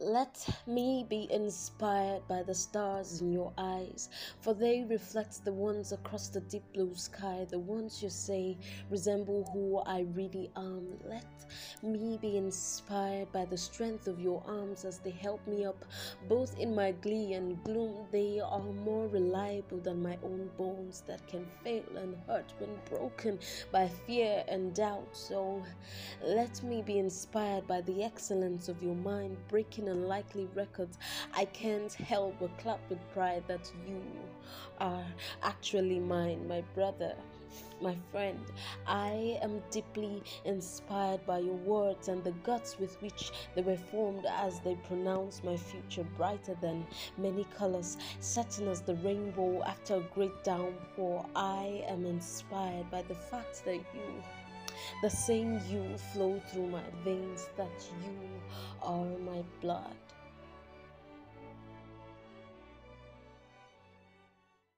Let me be inspired by the stars in your eyes, for they reflect the ones across the deep blue sky, the ones you say resemble who I really am. Let me be inspired by the strength of your arms as they help me up, both in my glee and gloom. They are more reliable than my own bones that can fail and hurt when broken by fear and doubt. So let me be inspired by the excellence of your mind, breaking unlikely records. I can't help but clap with pride that you are actually mine, my brother. My friend, I am deeply inspired by your words and the guts with which they were formed as they pronounce my future brighter than many colors, certain as the rainbow after a great downpour. I am inspired by the fact that you the same you flow through my veins, that you are my blood.